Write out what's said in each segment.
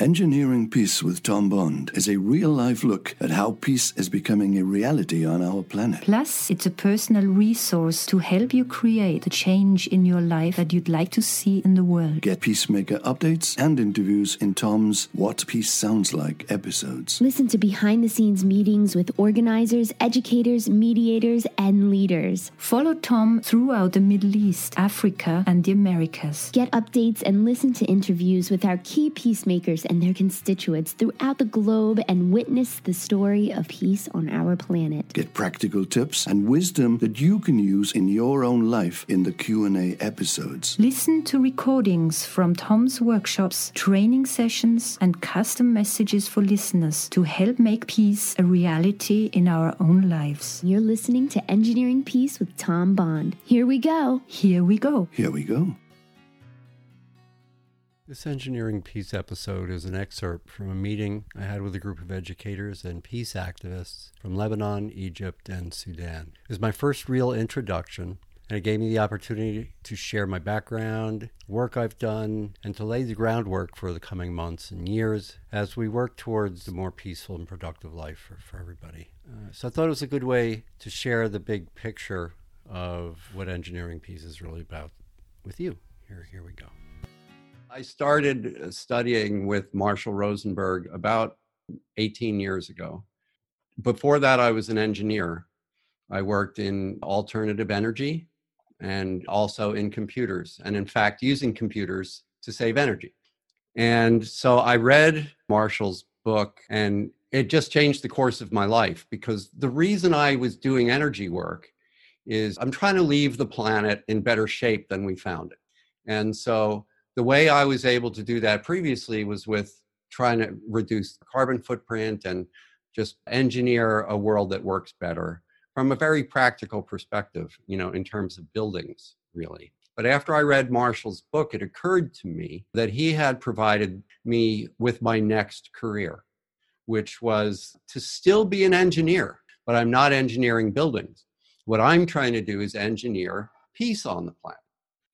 Engineering Peace with Thom Bond is a real life look at how peace is becoming a reality on our planet. Plus, it's a personal resource to help you create the change in your life that you'd like to see in the world. Get Peacemaker updates and interviews in Thom's What Peace Sounds Like episodes. Listen to behind the scenes meetings with organizers, educators, mediators, and leaders. Follow Thom throughout the Middle East, Africa, and the Americas. Get updates and listen to interviews with our key peacemakers and their constituents throughout the globe and witness the story of peace on our planet. Get practical tips and wisdom that you can use in your own life in the Q&A episodes. Listen to recordings from Thom's workshops, training sessions, and custom messages for listeners to help make peace a reality in our own lives. You're listening to Engineering Peace with Thom Bond. Here we go. Here we go. Here we go. This Engineering Peace episode is an excerpt from a meeting I had with a group of educators and peace activists from Lebanon, Egypt, and Sudan. It was my first real introduction, and it gave me the opportunity to share my background, work I've done, and to lay the groundwork for the coming months and years as we work towards a more peaceful and productive life for, for everybody. Uh, so I thought it was a good way to share the big picture of what Engineering Peace is really about with you. Here, here we go. I started uh, studying with Marshall Rosenberg about 18 years ago. Before that, I was an engineer. I worked in alternative energy and also in computers, and in fact, using computers to save energy. And so I read Marshall's book, and it just changed the course of my life because the reason I was doing energy work is I'm trying to leave the planet in better shape than we found it. And so the way I was able to do that previously was with trying to reduce carbon footprint and just engineer a world that works better from a very practical perspective, you know, in terms of buildings, really. But after I read Marshall's book, it occurred to me that he had provided me with my next career, which was to still be an engineer, but I'm not engineering buildings. What I'm trying to do is engineer peace on the planet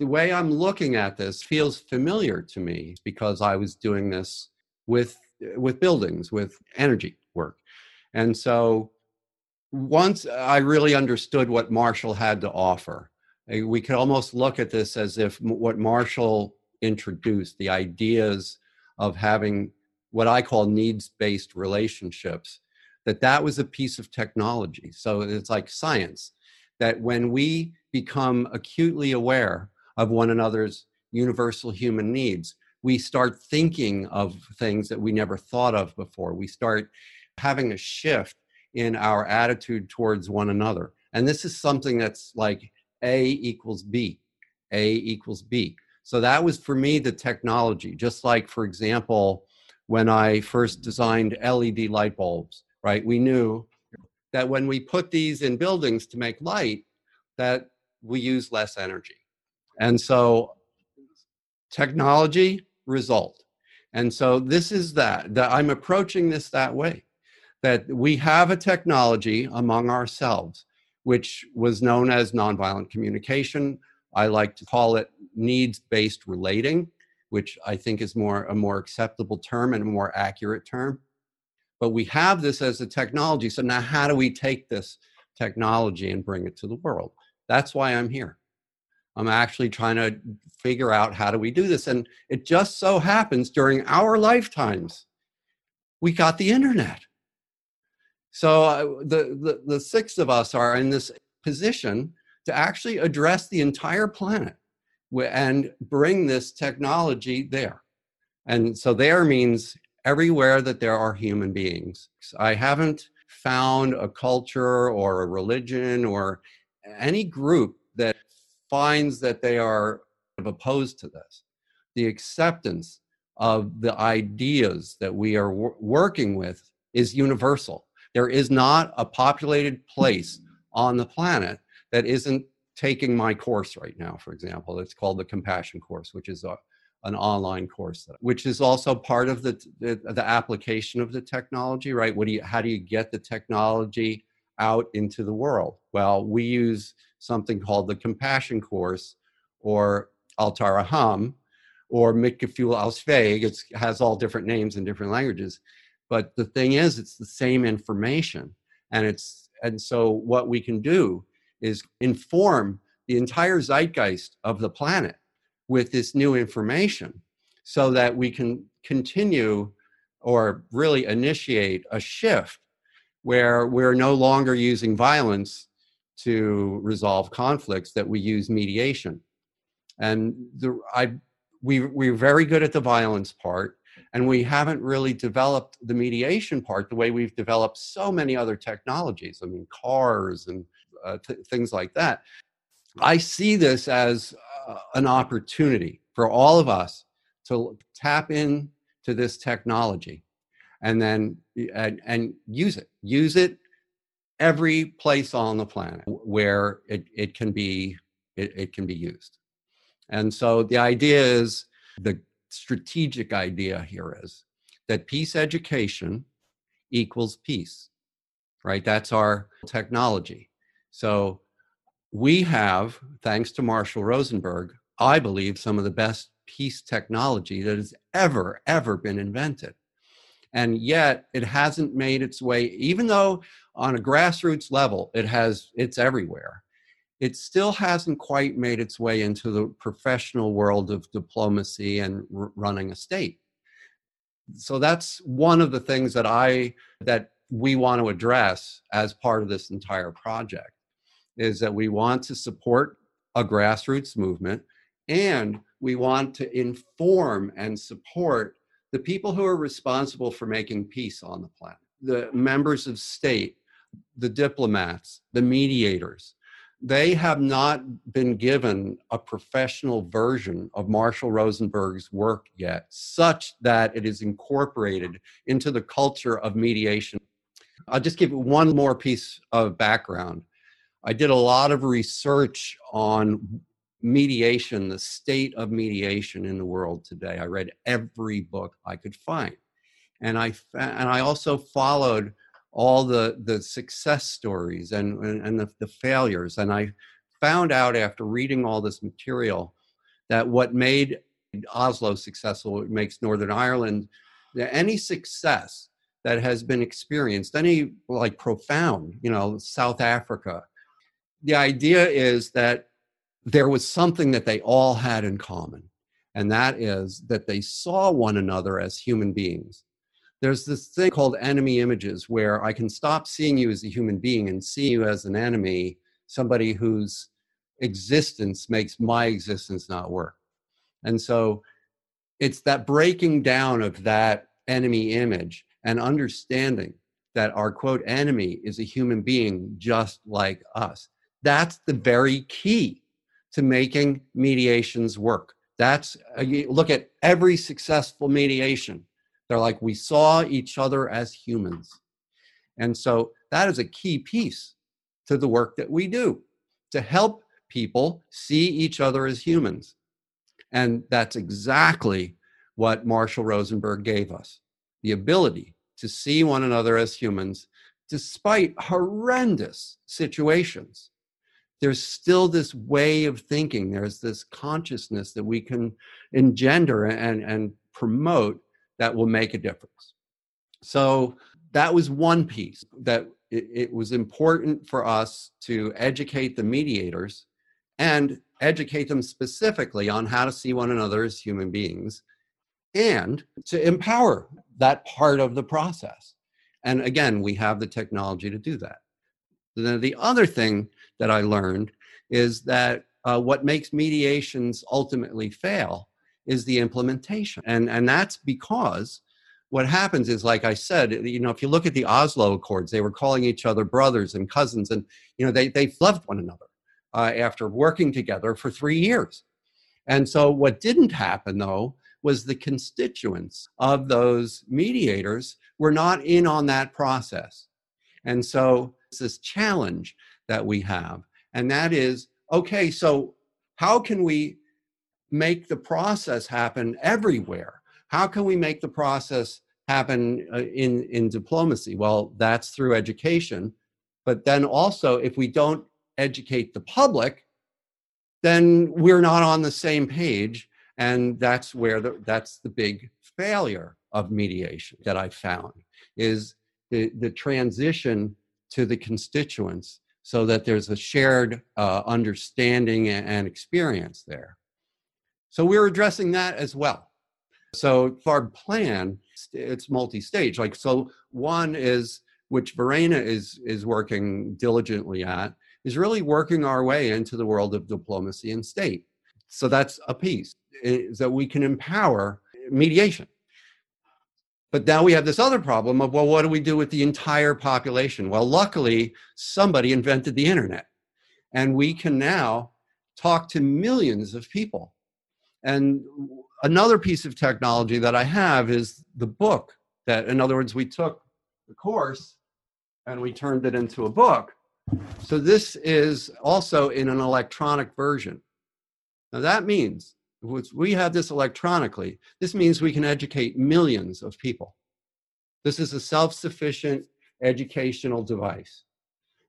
the way I'm looking at this feels familiar to me because I was doing this with with buildings, with energy work. And so once I really understood what Marshall had to offer, eh, we could almost look at this as if what Marshall introduced, the ideas of having what I call needs-based relationships, that that was a piece of technology. So it's like science, that when we become acutely aware of one another's universal human needs. We start thinking of things that we never thought of before. We start having a shift in our attitude towards one another. And this is something that's like A equals B, A equals B. So that was for me the technology. Just like, for example, when I first designed LED light bulbs, right? We knew that when we put these in buildings to make light, that we use less energy. And so technology, result. And so this is that, that I'm approaching this that way that we have a technology among ourselves, which was known as nonviolent communication. I like to call it needs based relating, which I think is more a more acceptable term and a more accurate term. But we have this as a technology. So now, how do we take this technology and bring it to the world? That's why I'm here. I'm actually trying to figure out how do we do this. And it just so happens during our lifetimes, we got the internet. So uh, the, the, the six of us are in this position to actually address the entire planet and bring this technology there. And so there means everywhere that there are human beings. I haven't found a culture or a religion or any group that finds that they are opposed to this. The acceptance of the ideas that we are wor- working with is universal. There is not a populated place on the planet that isn't taking my course right now, for example. It's called the Compassion Course, which is a, an online course, which is also part of the, the, the application of the technology, right? What do you, how do you get the technology out into the world? Well, we use something called the Compassion Course or Altaraham, or Mitgefühl Ausweg. It has all different names in different languages. But the thing is, it's the same information. And it's and so what we can do is inform the entire zeitgeist of the planet with this new information so that we can continue or really initiate a shift where we're no longer using violence to resolve conflicts that we use mediation. And the, I, we, we're very good at the violence part and we haven't really developed the mediation part the way we've developed so many other technologies. I mean cars and uh, th- things like that. I see this as uh, an opportunity for all of us to tap in to this technology and then and, and use it use it every place on the planet where it, it can be it, it can be used and so the idea is the strategic idea here is that peace education equals peace, right? That's our technology. So we have, thanks to Marshall Rosenberg, I believe some of the best peace technology that has ever, ever been invented. And yet it hasn't made its way, even though on a grassroots level, it has, it's everywhere it still hasn't quite made its way into the professional world of diplomacy and r- running a state. So that's one of the things that i that we want to address as part of this entire project is that we want to support a grassroots movement and we want to inform and support the people who are responsible for making peace on the planet the members of state the diplomats the mediators they have not been given a professional version of Marshall Rosenberg's work yet, such that it is incorporated into the culture of mediation. I'll just give one more piece of background. I did a lot of research on mediation, the state of mediation in the world today. I read every book I could find. And I, and I also followed all the the success stories and and, and the, the failures and i found out after reading all this material that what made oslo successful what makes northern ireland any success that has been experienced any like profound you know south africa the idea is that there was something that they all had in common and that is that they saw one another as human beings there's this thing called enemy images where I can stop seeing you as a human being and see you as an enemy, somebody whose existence makes my existence not work. And so it's that breaking down of that enemy image and understanding that our quote enemy is a human being just like us. That's the very key to making mediations work. That's uh, look at every successful mediation they're like, we saw each other as humans. And so that is a key piece to the work that we do to help people see each other as humans. And that's exactly what Marshall Rosenberg gave us the ability to see one another as humans despite horrendous situations. There's still this way of thinking, there's this consciousness that we can engender and, and promote that will make a difference. So that was one piece that it, it, was important for us to educate the mediators and educate them specifically on how to see one another as human beings and to empower that part of the process. And again, we have the technology to do that. then the other thing that I learned is that uh, what makes mediations ultimately fail is the implementation. And, and that's because what happens is, like I said, you know, if you look at the Oslo Accords, they were calling each other brothers and cousins, and, you know, they, they loved one another uh, after working together for three years. And so what didn't happen, though, was the constituents of those mediators were not in on that process. And so it's this challenge that we have, and that is okay, so how can we make the process happen everywhere? How can we make the process happen uh, in, in diplomacy? Well, that's through education. But then also, if we don't educate the public, then we're not on the same page And that's where the, that's the big failure of mediation that I found is the, the transition to the constituents so that there's a shared uh, understanding and experience there. So we're addressing that as well. So our plan, it's multi-stage. Like so, one is which Verena is is working diligently at is really working our way into the world of diplomacy and state. So that's a piece is that we can empower mediation. But now we have this other problem of, well, what do we do with the entire population? Well, luckily, somebody invented the internet. And we can now talk to millions of people. And another piece of technology that I have is the book that, in other words, we took the course and we turned it into a book. So this is also in an electronic version. Now that means we have this electronically. This means we can educate millions of people. This is a self sufficient educational device.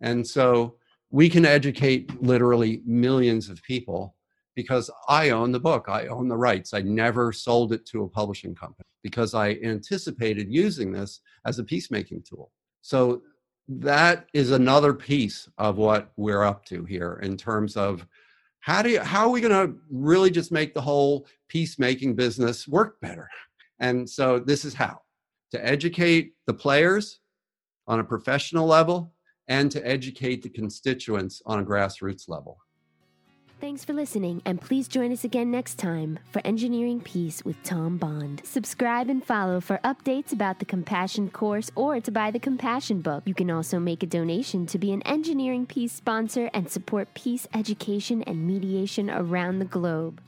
And so we can educate literally millions of people because I own the book, I own the rights. I never sold it to a publishing company because I anticipated using this as a peacemaking tool. So that is another piece of what we're up to here in terms of how do you, how are we going to really just make the whole peacemaking business work better? And so this is how to educate the players on a professional level and to educate the constituents on a grassroots level. Thanks for listening, and please join us again next time for Engineering Peace with Thom Bond. Subscribe and follow for updates about the Compassion course or to buy the Compassion book. You can also make a donation to be an Engineering Peace sponsor and support peace education and mediation around the globe.